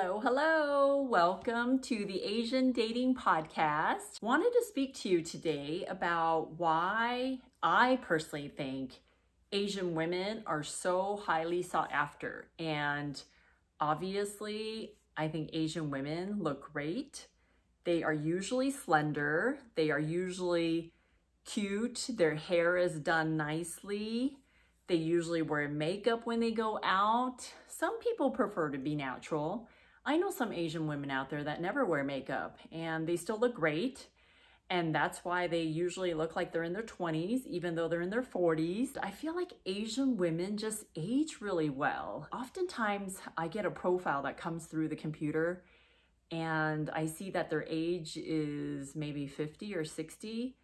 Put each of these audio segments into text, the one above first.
Hello, hello. Welcome to the Asian Dating Podcast. Wanted to speak to you today about why I personally think Asian women are so highly sought after. And obviously, I think Asian women look great. They are usually slender, they are usually cute, their hair is done nicely. They usually wear makeup when they go out. Some people prefer to be natural. I know some Asian women out there that never wear makeup and they still look great. And that's why they usually look like they're in their 20s, even though they're in their 40s. I feel like Asian women just age really well. Oftentimes, I get a profile that comes through the computer and I see that their age is maybe 50 or 60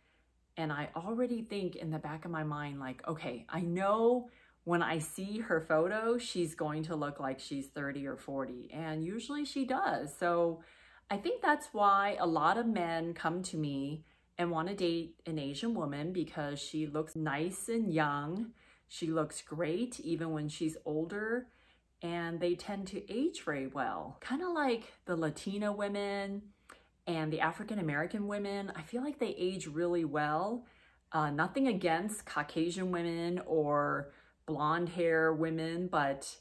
and I already think in the back of my mind, like, okay, I know when I see her photo, she's going to look like she's 30 or 40. And usually she does. So I think that's why a lot of men come to me and want to date an Asian woman because she looks nice and young. She looks great even when she's older and they tend to age very well. Kind of like the Latina women, and the African American women, I feel like they age really well. Uh, nothing against Caucasian women or blonde hair women, but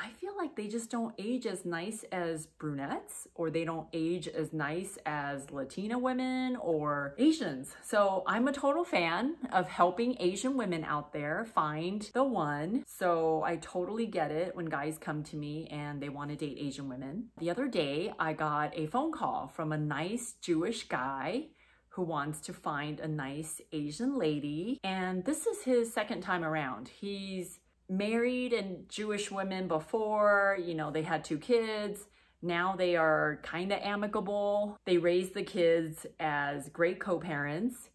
I feel like they just don't age as nice as brunettes or they don't age as nice as Latina women or Asians. So I'm a total fan of helping Asian women out there find the one. So I totally get it when guys come to me and they want to date Asian women. The other day, I got a phone call from a nice Jewish guy who wants to find a nice Asian lady. And this is his second time around. He's married and Jewish women before, you know, they had two kids. Now they are kind of amicable. They raise the kids as great co-parents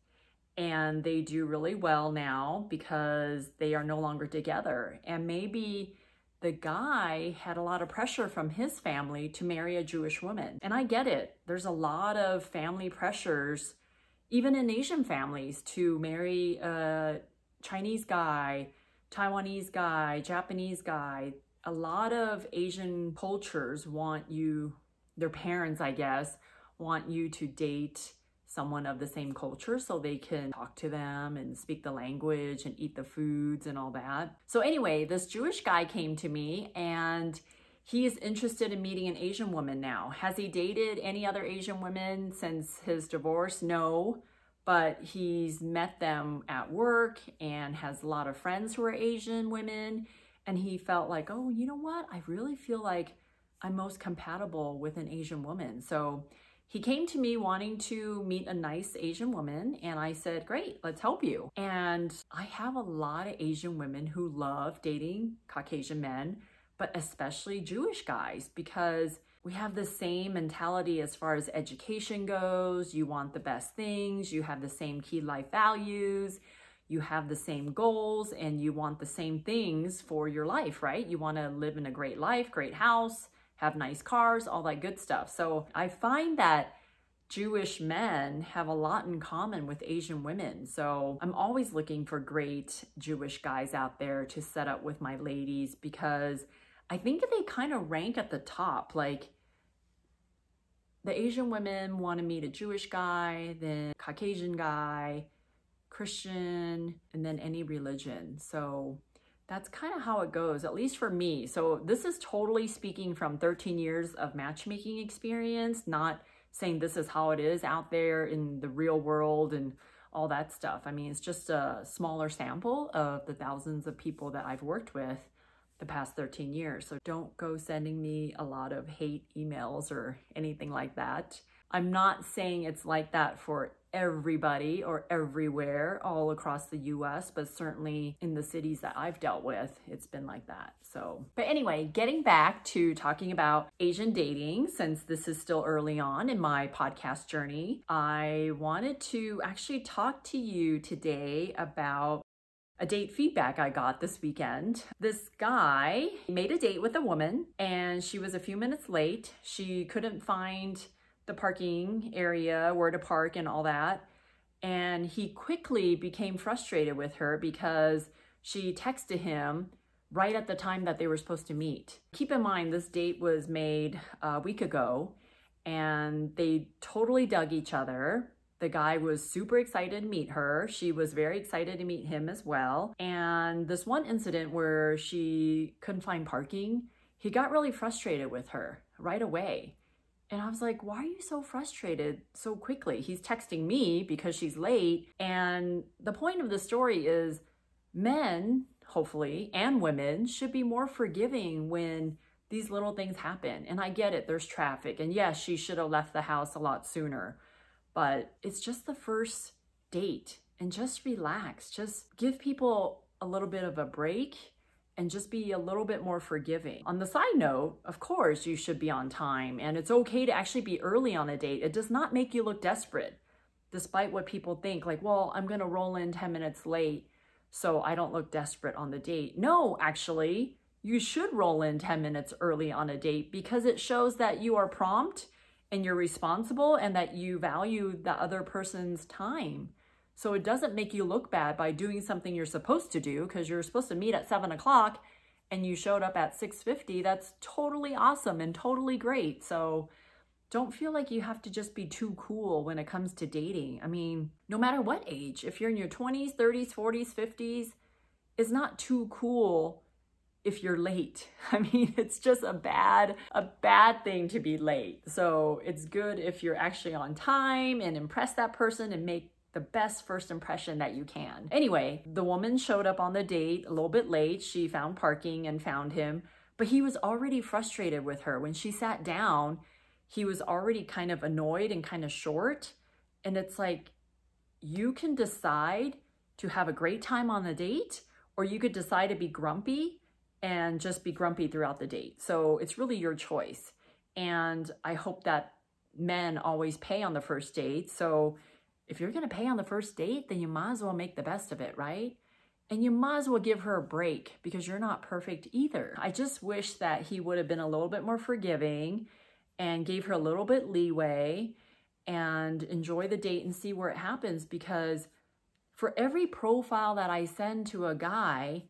and they do really well now because they are no longer together. And maybe the guy had a lot of pressure from his family to marry a Jewish woman. And I get it. There's a lot of family pressures, even in Asian families, to marry a Chinese guy Taiwanese guy, Japanese guy, a lot of Asian cultures want you, their parents, I guess, want you to date someone of the same culture so they can talk to them and speak the language and eat the foods and all that. So anyway, this Jewish guy came to me and he is interested in meeting an Asian woman now. Has he dated any other Asian women since his divorce? No but he's met them at work and has a lot of friends who are Asian women. And he felt like, oh, you know what? I really feel like I'm most compatible with an Asian woman. So he came to me wanting to meet a nice Asian woman. And I said, great, let's help you. And I have a lot of Asian women who love dating Caucasian men, but especially Jewish guys because we have the same mentality as far as education goes. You want the best things. You have the same key life values. You have the same goals and you want the same things for your life, right? You want to live in a great life, great house, have nice cars, all that good stuff. So I find that Jewish men have a lot in common with Asian women. So I'm always looking for great Jewish guys out there to set up with my ladies because I think they kind of rank at the top. Like the Asian women want to meet a Jewish guy, then Caucasian guy, Christian, and then any religion. So that's kind of how it goes, at least for me. So this is totally speaking from 13 years of matchmaking experience, not saying this is how it is out there in the real world and all that stuff. I mean, it's just a smaller sample of the thousands of people that I've worked with the past 13 years. So don't go sending me a lot of hate emails or anything like that. I'm not saying it's like that for everybody or everywhere all across the US, but certainly in the cities that I've dealt with, it's been like that. So, but anyway, getting back to talking about Asian dating, since this is still early on in my podcast journey, I wanted to actually talk to you today about a date feedback I got this weekend. This guy made a date with a woman and she was a few minutes late. She couldn't find the parking area, where to park and all that. And he quickly became frustrated with her because she texted him right at the time that they were supposed to meet. Keep in mind, this date was made a week ago and they totally dug each other. The guy was super excited to meet her. She was very excited to meet him as well. And this one incident where she couldn't find parking, he got really frustrated with her right away. And I was like, why are you so frustrated so quickly? He's texting me because she's late. And the point of the story is men, hopefully, and women should be more forgiving when these little things happen. And I get it, there's traffic. And yes, she should have left the house a lot sooner. But it's just the first date and just relax. Just give people a little bit of a break and just be a little bit more forgiving. On the side note, of course, you should be on time and it's okay to actually be early on a date. It does not make you look desperate, despite what people think like, well, I'm gonna roll in 10 minutes late so I don't look desperate on the date. No, actually, you should roll in 10 minutes early on a date because it shows that you are prompt and you're responsible and that you value the other person's time. So it doesn't make you look bad by doing something you're supposed to do because you're supposed to meet at seven o'clock and you showed up at 6.50. That's totally awesome and totally great. So don't feel like you have to just be too cool when it comes to dating. I mean, no matter what age, if you're in your 20s, 30s, 40s, 50s, it's not too cool if you're late. I mean, it's just a bad, a bad thing to be late. So it's good if you're actually on time and impress that person and make the best first impression that you can. Anyway, the woman showed up on the date a little bit late. She found parking and found him, but he was already frustrated with her. When she sat down, he was already kind of annoyed and kind of short. And it's like, you can decide to have a great time on the date, or you could decide to be grumpy and just be grumpy throughout the date. So it's really your choice. And I hope that men always pay on the first date. So if you're going to pay on the first date, then you might as well make the best of it, right? And you might as well give her a break because you're not perfect either. I just wish that he would have been a little bit more forgiving and gave her a little bit leeway and enjoy the date and see where it happens because for every profile that I send to a guy,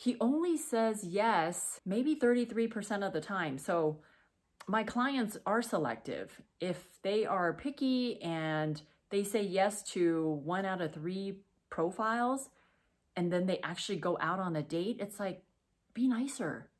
he only says yes maybe 33% of the time. So my clients are selective. If they are picky and they say yes to one out of three profiles and then they actually go out on a date, it's like, be nicer,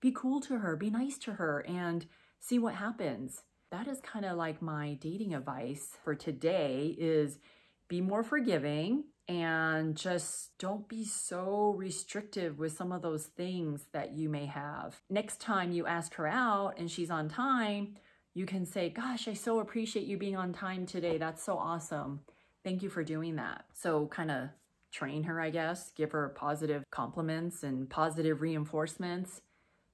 be cool to her, be nice to her, and see what happens. That is kind of like my dating advice for today is be more forgiving and just don't be so restrictive with some of those things that you may have. Next time you ask her out and she's on time, you can say, Gosh, I so appreciate you being on time today. That's so awesome. Thank you for doing that. So, kind of train her, I guess, give her positive compliments and positive reinforcements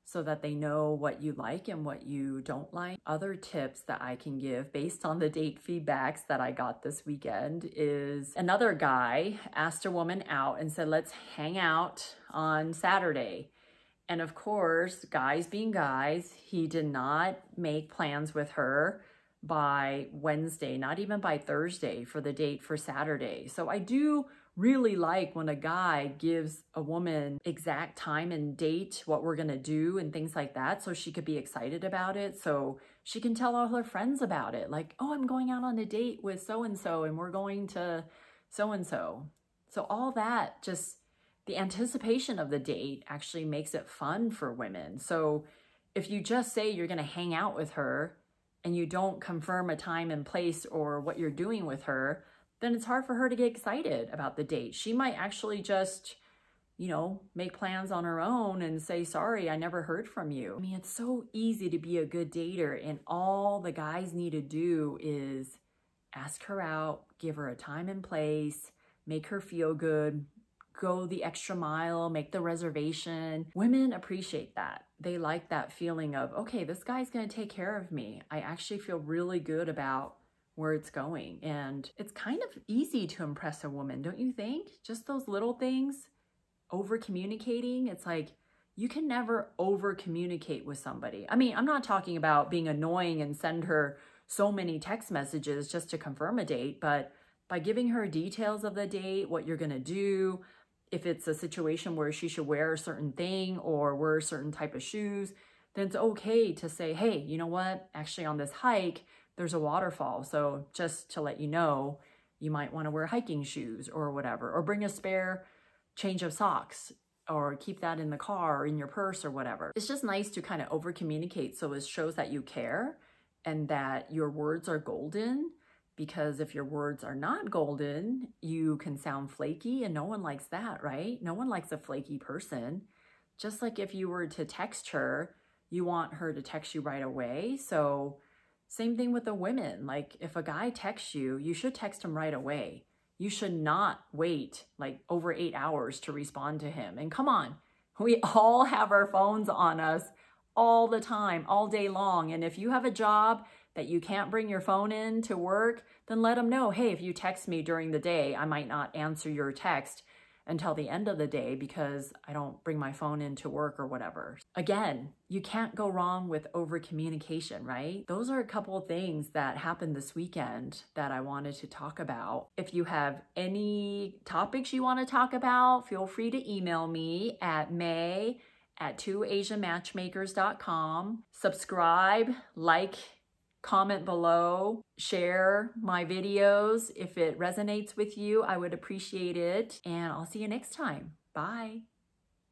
so that they know what you like and what you don't like. Other tips that I can give based on the date feedbacks that I got this weekend is another guy asked a woman out and said, let's hang out on Saturday. And of course, guys being guys, he did not make plans with her by Wednesday, not even by Thursday for the date for Saturday. So I do really like when a guy gives a woman exact time and date, what we're going to do and things like that. So she could be excited about it. So she can tell all her friends about it. Like, oh, I'm going out on a date with so-and-so and we're going to so-and-so. So all that just the anticipation of the date actually makes it fun for women. So if you just say you're going to hang out with her and you don't confirm a time and place or what you're doing with her, then it's hard for her to get excited about the date. She might actually just, you know, make plans on her own and say, sorry, I never heard from you. I mean, it's so easy to be a good dater and all the guys need to do is ask her out, give her a time and place, make her feel good, go the extra mile, make the reservation. Women appreciate that. They like that feeling of, okay, this guy's gonna take care of me. I actually feel really good about where it's going. And it's kind of easy to impress a woman, don't you think? Just those little things, over communicating. It's like you can never over communicate with somebody. I mean, I'm not talking about being annoying and send her so many text messages just to confirm a date, but by giving her details of the date, what you're going to do, if it's a situation where she should wear a certain thing or wear a certain type of shoes, then it's okay to say, hey, you know what? Actually, on this hike, there's a waterfall. So just to let you know, you might want to wear hiking shoes or whatever, or bring a spare change of socks or keep that in the car or in your purse or whatever. It's just nice to kind of over communicate so it shows that you care and that your words are golden because if your words are not golden, you can sound flaky and no one likes that, right? No one likes a flaky person. Just like if you were to text her, you want her to text you right away. So same thing with the women. Like if a guy texts you, you should text him right away. You should not wait like over eight hours to respond to him. And come on, we all have our phones on us all the time, all day long. And if you have a job that you can't bring your phone in to work, then let them know, hey, if you text me during the day, I might not answer your text until the end of the day because I don't bring my phone into work or whatever. Again, you can't go wrong with over communication, right? Those are a couple of things that happened this weekend that I wanted to talk about. If you have any topics you want to talk about, feel free to email me at may at twoasianmatchmakers.com. Subscribe, like, comment below, share my videos. If it resonates with you, I would appreciate it. And I'll see you next time. Bye.